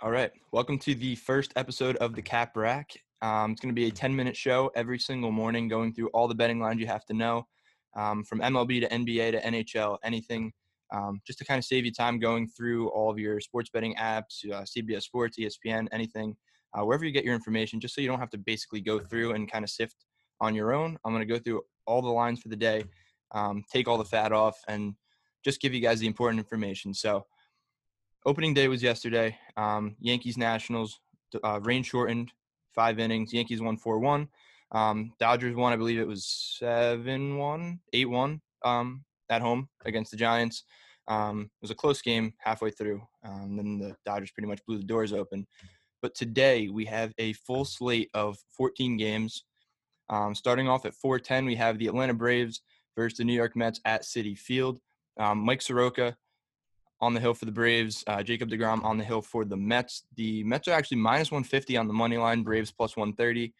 All right. Welcome to the first episode of the Cap Rack. Um, it's going to be a 10 minute show every single morning, going through all the betting lines you have to know um, from MLB to NBA to NHL, anything, um, just to kind of save you time going through all of your sports betting apps, uh, CBS Sports, ESPN, anything, uh, wherever you get your information, just so you don't have to basically go through and kind of sift on your own. I'm going to go through all the lines for the day, um, take all the fat off, and just give you guys the important information. So, opening day was yesterday. Um, Yankees Nationals uh, rain shortened five innings. Yankees won four one. Um, Dodgers won, I believe it was seven one, eight one um, at home against the Giants. Um, it was a close game halfway through. Um, then the Dodgers pretty much blew the doors open. But today we have a full slate of 14 games. Um, starting off at 4:10, we have the Atlanta Braves versus the New York Mets at Citi Field. Um, Mike Soroka on the hill for the Braves. Uh, Jacob DeGrom on the hill for the Mets. The Mets are actually minus 150 on the money line. Braves plus 130.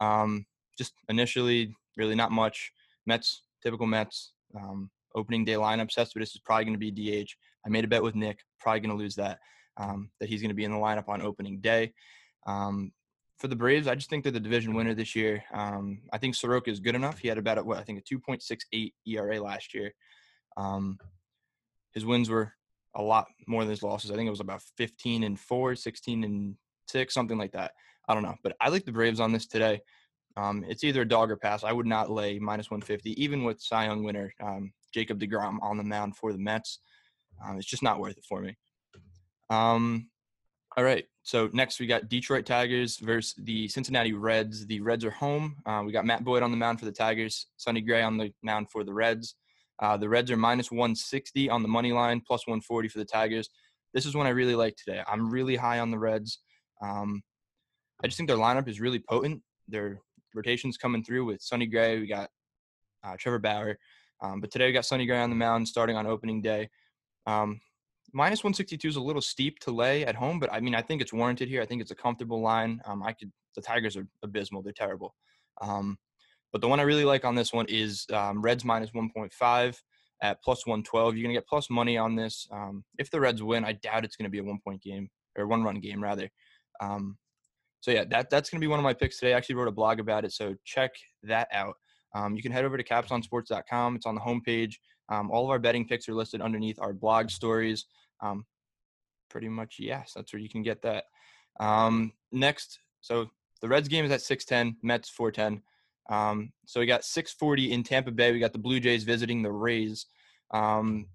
Um, just initially, really not much. Mets, typical Mets. Um, opening day lineup. this is probably going to be DH. I made a bet with Nick. Probably going to lose that. Um, that he's going to be in the lineup on opening day. Um, for the Braves, I just think they're the division winner this year. Um, I think Soroka is good enough. He had about what I think a 2.68 ERA last year. Um, his wins were a lot more than his losses. I think it was about 15 and 4, 16 and 6, something like that. I don't know. But I like the Braves on this today. Um, it's either a dog or pass. I would not lay minus 150, even with Cy Young winner um, Jacob DeGrom on the mound for the Mets. Um, it's just not worth it for me. Um, all right. So next we got Detroit Tigers versus the Cincinnati Reds. The Reds are home. Uh, we got Matt Boyd on the mound for the Tigers, Sonny Gray on the mound for the Reds. Uh, the Reds are minus 160 on the money line, plus 140 for the Tigers. This is one I really like today. I'm really high on the Reds. Um, I just think their lineup is really potent. Their rotations coming through with Sonny Gray. We got uh, Trevor Bauer. Um, but today we got Sonny Gray on the mound starting on opening day. Um, minus 162 is a little steep to lay at home, but I mean, I think it's warranted here. I think it's a comfortable line. Um, I could, the Tigers are abysmal. They're terrible. Um, but the one I really like on this one is um, Reds minus 1.5 at plus 112. You're going to get plus money on this. Um, if the Reds win, I doubt it's going to be a one point game or one run game, rather. Um, so, yeah, that, that's going to be one of my picks today. I actually wrote a blog about it. So, check that out. Um, you can head over to capsonsports.com. It's on the homepage. Um, all of our betting picks are listed underneath our blog stories. Um, pretty much, yes, that's where you can get that. next, so the Reds game is at 610, Mets 410. Um, so we got 640 in Tampa Bay. We got the Blue Jays visiting the Rays. Um,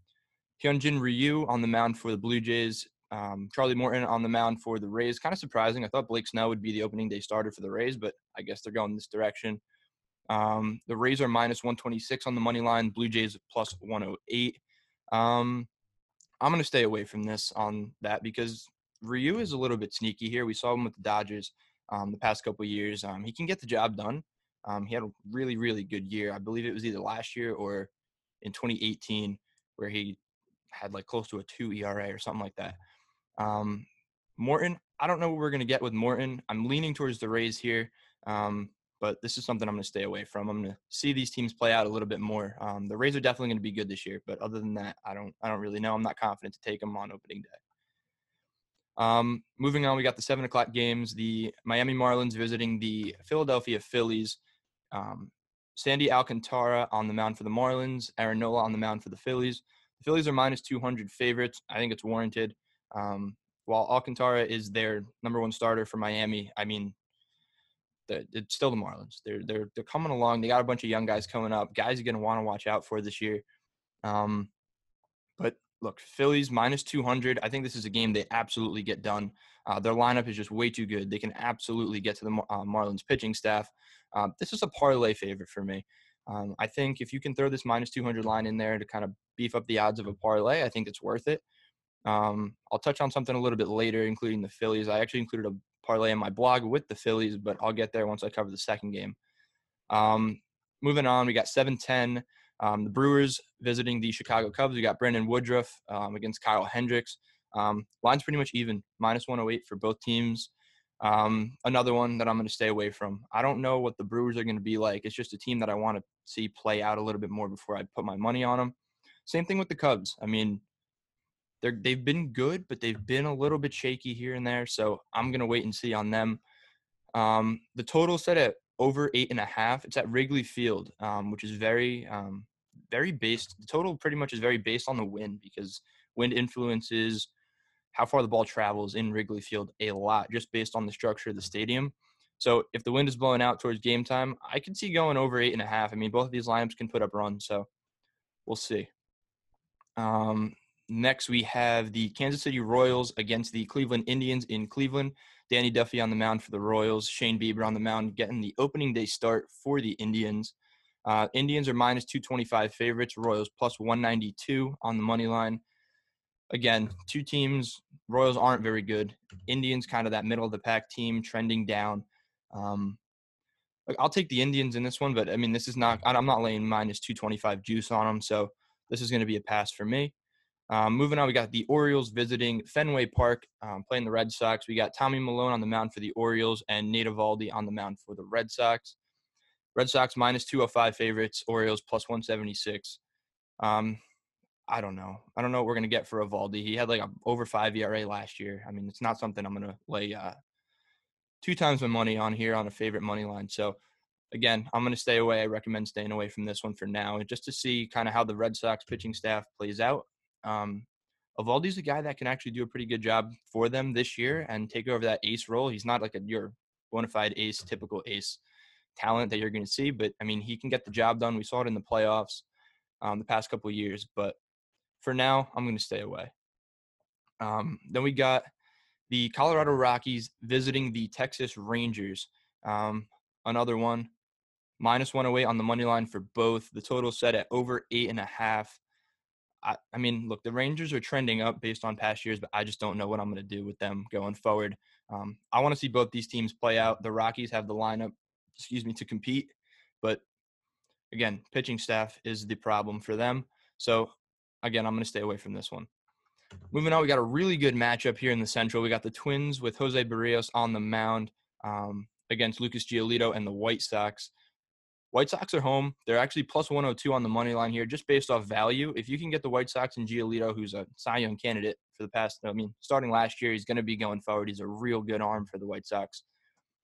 Hyunjin Ryu on the mound for the Blue Jays. Um, Charlie Morton on the mound for the Rays. Kind of surprising. I thought Blake Snell would be the opening day starter for the Rays, but I guess they're going this direction. Um, the Rays are minus 126 on the money line. Blue Jays plus 108. Um, I'm going to stay away from this on that because Ryu is a little bit sneaky here. We saw him with the Dodgers um, the past couple years. Um, he can get the job done. Um, he had a really, really good year. I believe it was either last year or in 2018 where he had like close to a two ERA or something like that. Um, Morton, I don't know what we're going to get with Morton. I'm leaning towards the Rays here, um, but this is something I'm going to stay away from. I'm going to see these teams play out a little bit more. Um, the Rays are definitely going to be good this year, but other than that, I don't, I don't really know. I'm not confident to take them on opening day. Um, moving on, we got the seven o'clock games. The Miami Marlins visiting the Philadelphia Phillies. Um, Sandy Alcantara on the mound for the Marlins, Aaron Nola on the mound for the Phillies. The Phillies are minus 200 favorites. I think it's warranted. Um, while Alcantara is their number one starter for Miami, I mean, it's still the Marlins. They're they're they're coming along. They got a bunch of young guys coming up. Guys are going to want to watch out for this year. Um, but look, Phillies minus 200. I think this is a game they absolutely get done. Uh, their lineup is just way too good. They can absolutely get to the uh, Marlins pitching staff. Um, this is a parlay favorite for me. Um, I think if you can throw this minus 200 line in there to kind of beef up the odds of a parlay, I think it's worth it. Um, I'll touch on something a little bit later, including the Phillies. I actually included a parlay in my blog with the Phillies, but I'll get there once I cover the second game. Um, moving on, we got 710. Um, the Brewers visiting the Chicago Cubs. We got Brandon Woodruff um, against Kyle Hendricks. Um, line's pretty much even, minus 108 for both teams. Um, another one that I'm going to stay away from. I don't know what the Brewers are going to be like. It's just a team that I want to see play out a little bit more before I put my money on them. Same thing with the Cubs. I mean, they're they've been good, but they've been a little bit shaky here and there. So I'm gonna wait and see on them. Um, the total set at over eight and a half. It's at Wrigley Field, um, which is very um, very based. The total pretty much is very based on the wind because wind influences how far the ball travels in Wrigley Field a lot, just based on the structure of the stadium. So if the wind is blowing out towards game time, I could see going over eight and a half. I mean, both of these lineups can put up runs, so we'll see. Um, next, we have the Kansas City Royals against the Cleveland Indians in Cleveland. Danny Duffy on the mound for the Royals. Shane Bieber on the mound, getting the opening day start for the Indians. Uh, Indians are minus 225 favorites. Royals plus 192 on the money line. Again, two teams. Royals aren't very good. Indians kind of that middle of the pack team, trending down. Um, I'll take the Indians in this one, but I mean, this is not. I'm not laying minus 225 juice on them, so this is going to be a pass for me. Um, moving on, we got the Orioles visiting Fenway Park, um, playing the Red Sox. We got Tommy Milone on the mound for the Orioles and Nate Eovaldi on the mound for the Red Sox. Red Sox minus 205 favorites, Orioles plus 176. Um, I don't know. I don't know what we're to get for Eovaldi. He had like a over five ERA last year. I mean, it's not something I'm to lay uh, two times my money on here on a favorite money line. So again, I'm to stay away. I recommend staying away from this one for now, just to see kind of how the Red Sox pitching staff plays out. Um, Eovaldi's a guy that can actually do a pretty good job for them this year and take over that ace role. He's not like a your bona fide ace, typical ace talent that you're going to see, but I mean, he can get the job done. We saw it in the playoffs um, the past couple years, but for now, I'm going to stay away. Um, then we got the Colorado Rockies visiting the Texas Rangers. Um, another one, minus 108 on the money line for both. The total set at over eight and a half. I, I mean, look, the Rangers are trending up based on past years, but I just don't know what I'm going to do with them going forward. Um, I want to see both these teams play out. The Rockies have the lineup, excuse me, to compete, but again, pitching staff is the problem for them. So again, I'm going to stay away from this one. Moving on, we got a really good matchup here in the Central. We got the Twins with Jose Berrios on the mound um, against Lucas Giolito and the White Sox. White Sox are home. They're actually plus 102 on the money line here, just based off value. If you can get the White Sox and Giolito, who's a Cy Young candidate for the past, I mean, starting last year, he's going to be going forward. He's a real good arm for the White Sox.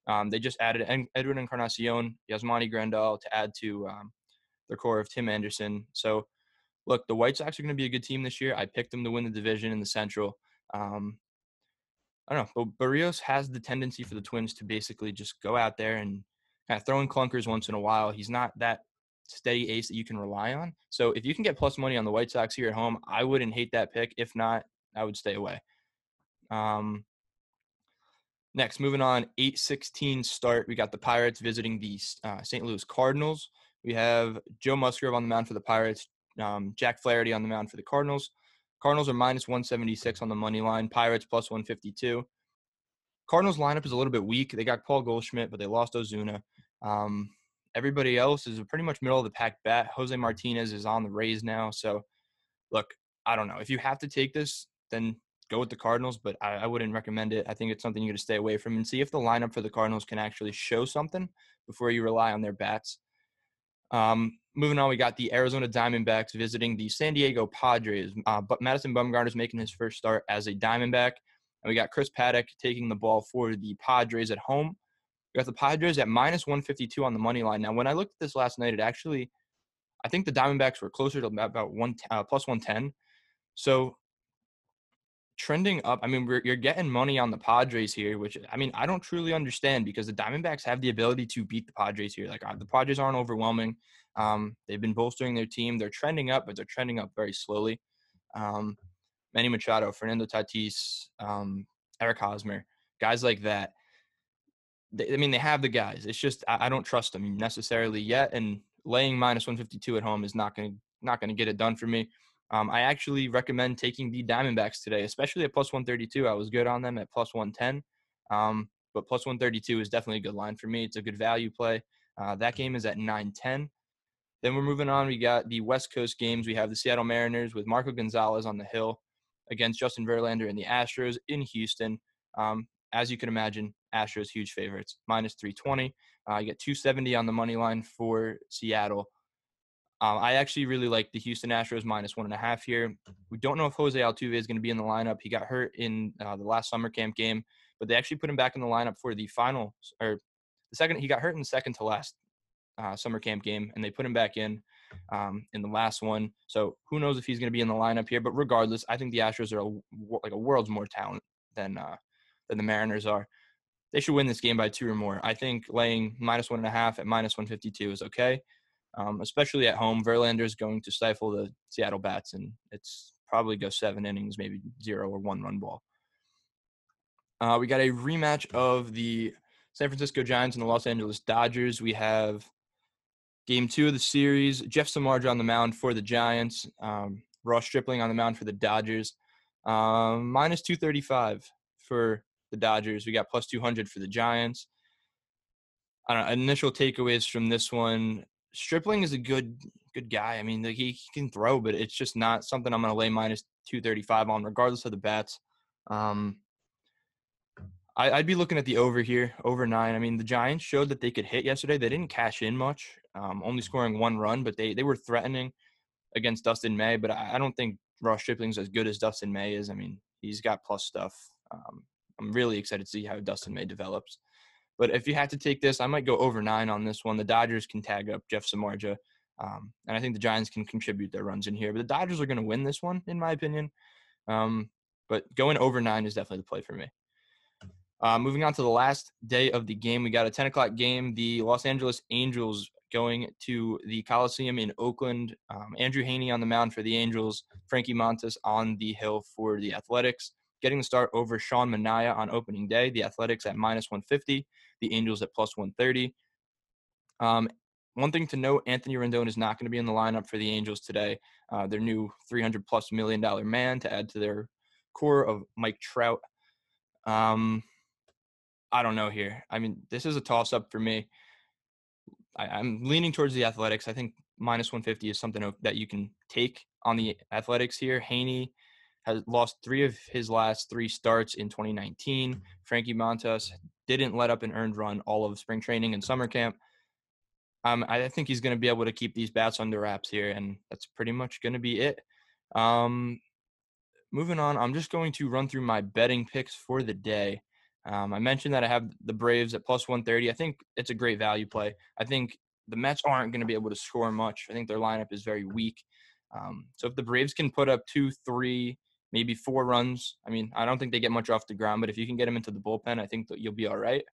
Um, they just added Edwin Encarnacion, Yasmani Grandal to add to um, their core of Tim Anderson. So look, the White Sox are going to be a good team this year. I picked them to win the division in the Central. Um, I don't know, but Berrios has the tendency for the Twins to basically just go out there and kind of throw in clunkers once in a while. He's not that steady ace that you can rely on. So if you can get plus money on the White Sox here at home, I wouldn't hate that pick. If not, I would stay away. Um, next, moving on, 8-16 start. We got the Pirates visiting the uh, St. Louis Cardinals. We have Joe Musgrove on the mound for the Pirates, um, Jack Flaherty on the mound for the Cardinals. Cardinals are minus 176 on the money line. Pirates plus 152. Cardinals lineup is a little bit weak. They got Paul Goldschmidt, but they lost Ozuna. Um, everybody else is pretty much middle of the pack bet. Jose Martinez is on the Rays now. So, look, I don't know. If you have to take this, then go with the Cardinals, but I, I wouldn't recommend it. I think it's something you got to stay away from and see if the lineup for the Cardinals can actually show something before you rely on their bats. Um, moving on, we got the Arizona Diamondbacks visiting the San Diego Padres. Uh, but Madison Bumgarner is making his first start as a Diamondback. And we got Chris Paddack taking the ball for the Padres at home. We got the Padres at minus 152 on the money line. Now, when I looked at this last night, it actually, I think the Diamondbacks were closer to about one uh, plus 110. So trending up. I mean, you're getting money on the Padres here, which I mean, I don't truly understand because the Diamondbacks have the ability to beat the Padres here. Like uh, the Padres aren't overwhelming. Um, they've been bolstering their team. They're trending up, but they're trending up very slowly. Um, Manny Machado, Fernando Tatis, um, Eric Hosmer, guys like that. They, I mean, they have the guys. It's just I, I don't trust them necessarily yet, and laying minus 152 at home is not going to not going to get it done for me. Um, I actually recommend taking the Diamondbacks today, especially at plus 132. I was good on them at plus 110, um, but plus 132 is definitely a good line for me. It's a good value play. Uh, that game is at 910. Then we're moving on. We got the West Coast games. We have the Seattle Mariners with Marco Gonzales on the hill against Justin Verlander and the Astros in Houston. Um, as you can imagine, Astros huge favorites, minus 320. Uh, get 270 on the money line for Seattle. Um, I actually really like the Houston Astros minus one and a half here. We don't know if Jose Altuve is going to be in the lineup. He got hurt in uh, the last summer camp game, but they actually put him back in the lineup for the final or the second. He got hurt in the second to last uh, summer camp game, and they put him back in um, in the last one. So who knows if he's going to be in the lineup here? But regardless, I think the Astros are a, like a world's more talent than uh, than the Mariners are. They should win this game by two or more. I think laying minus one and a half at minus 152 is okay, um, especially at home. Verlander is going to stifle the Seattle bats, and it's probably go seven innings, maybe zero or one run ball. Uh, we got a rematch of the San Francisco Giants and the Los Angeles Dodgers. We have game two of the series. Jeff Samardzija on the mound for the Giants. Um, Ross Stripling on the mound for the Dodgers. Um, minus 235 for the Dodgers. We got plus 200 for the Giants. I don't know, initial takeaways from this one. Stripling is a good good guy. I mean, he, he can throw, but it's just not something I'm going to lay minus 235 on, regardless of the bats. Um, I, would be looking at the over here, over nine. I mean, the Giants showed that they could hit yesterday. They didn't cash in much, um, only scoring one run, but they they were threatening against Dustin May. But I, I don't think Ross Stripling's as good as Dustin May is. I mean, he's got plus stuff. Um, I'm really excited to see how Dustin May develops. But if you had to take this, I might go over nine on this one. The Dodgers can tag up Jeff Samardzija, um, and I think the Giants can contribute their runs in here. But the Dodgers are going to win this one, in my opinion. Um, but going over nine is definitely the play for me. Uh, moving on to the last day of the game, we got a 10 o'clock game. The Los Angeles Angels going to the Coliseum in Oakland. Um, Andrew Heaney on the mound for the Angels. Frankie Montas on the hill for the Athletics. Getting the start over Sean Manaea on opening day. The Athletics at minus 150. The Angels at plus 130. Um, one thing to note: Anthony Rendon is not going to be in the lineup for the Angels today. Uh, their new 300 plus million dollar man to add to their core of Mike Trout. Um, I don't know here. I mean, this is a toss up for me. I, am leaning towards the Athletics. I think minus 150 is something that you can take on the Athletics here. Heaney has lost three of his last three starts in 2019. Frankie Montas didn't let up an earned run all of spring training and summer camp. Um, I think he's going to be able to keep these bats under wraps here, and that's pretty much going to be it. Um, moving on, I'm just going to run through my betting picks for the day. Um, I mentioned that I have the Braves at plus 130. I think it's a great value play. I think the Mets aren't going to be able to score much. I think their lineup is very weak. Um, so if the Braves can put up two, three, maybe four runs, I mean, I don't think they get much off the ground, but if you can get them into the bullpen, I think that you'll be all right.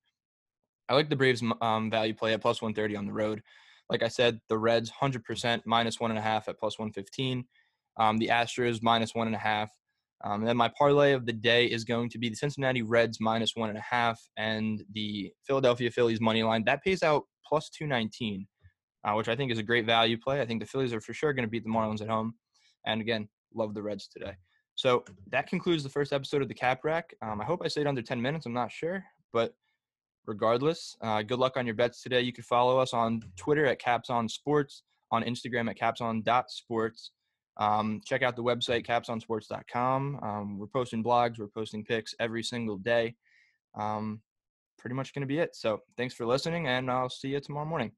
I like the Braves um, value play at plus 130 on the road. Like I said, the Reds 100% minus one and a half at plus 115. Um, the Astros minus one and a half um, and then my parlay of the day is going to be the Cincinnati Reds minus one and a half and the Philadelphia Phillies money line. That pays out plus 219, uh, which I think is a great value play. I think the Phillies are for sure going to beat the Marlins at home. And again, love the Reds today. So that concludes the first episode of the Cap Rack. Um, I hope I stayed under 10 minutes. I'm not sure, but regardless, uh, good luck on your bets today. You can follow us on Twitter at Caps on Sports, on Instagram at capson.sports. Um, check out the website, capsonsports.com. Um, we're posting blogs, we're posting pics every single day. Um, pretty much going to be it. So thanks for listening, and I'll see you tomorrow morning.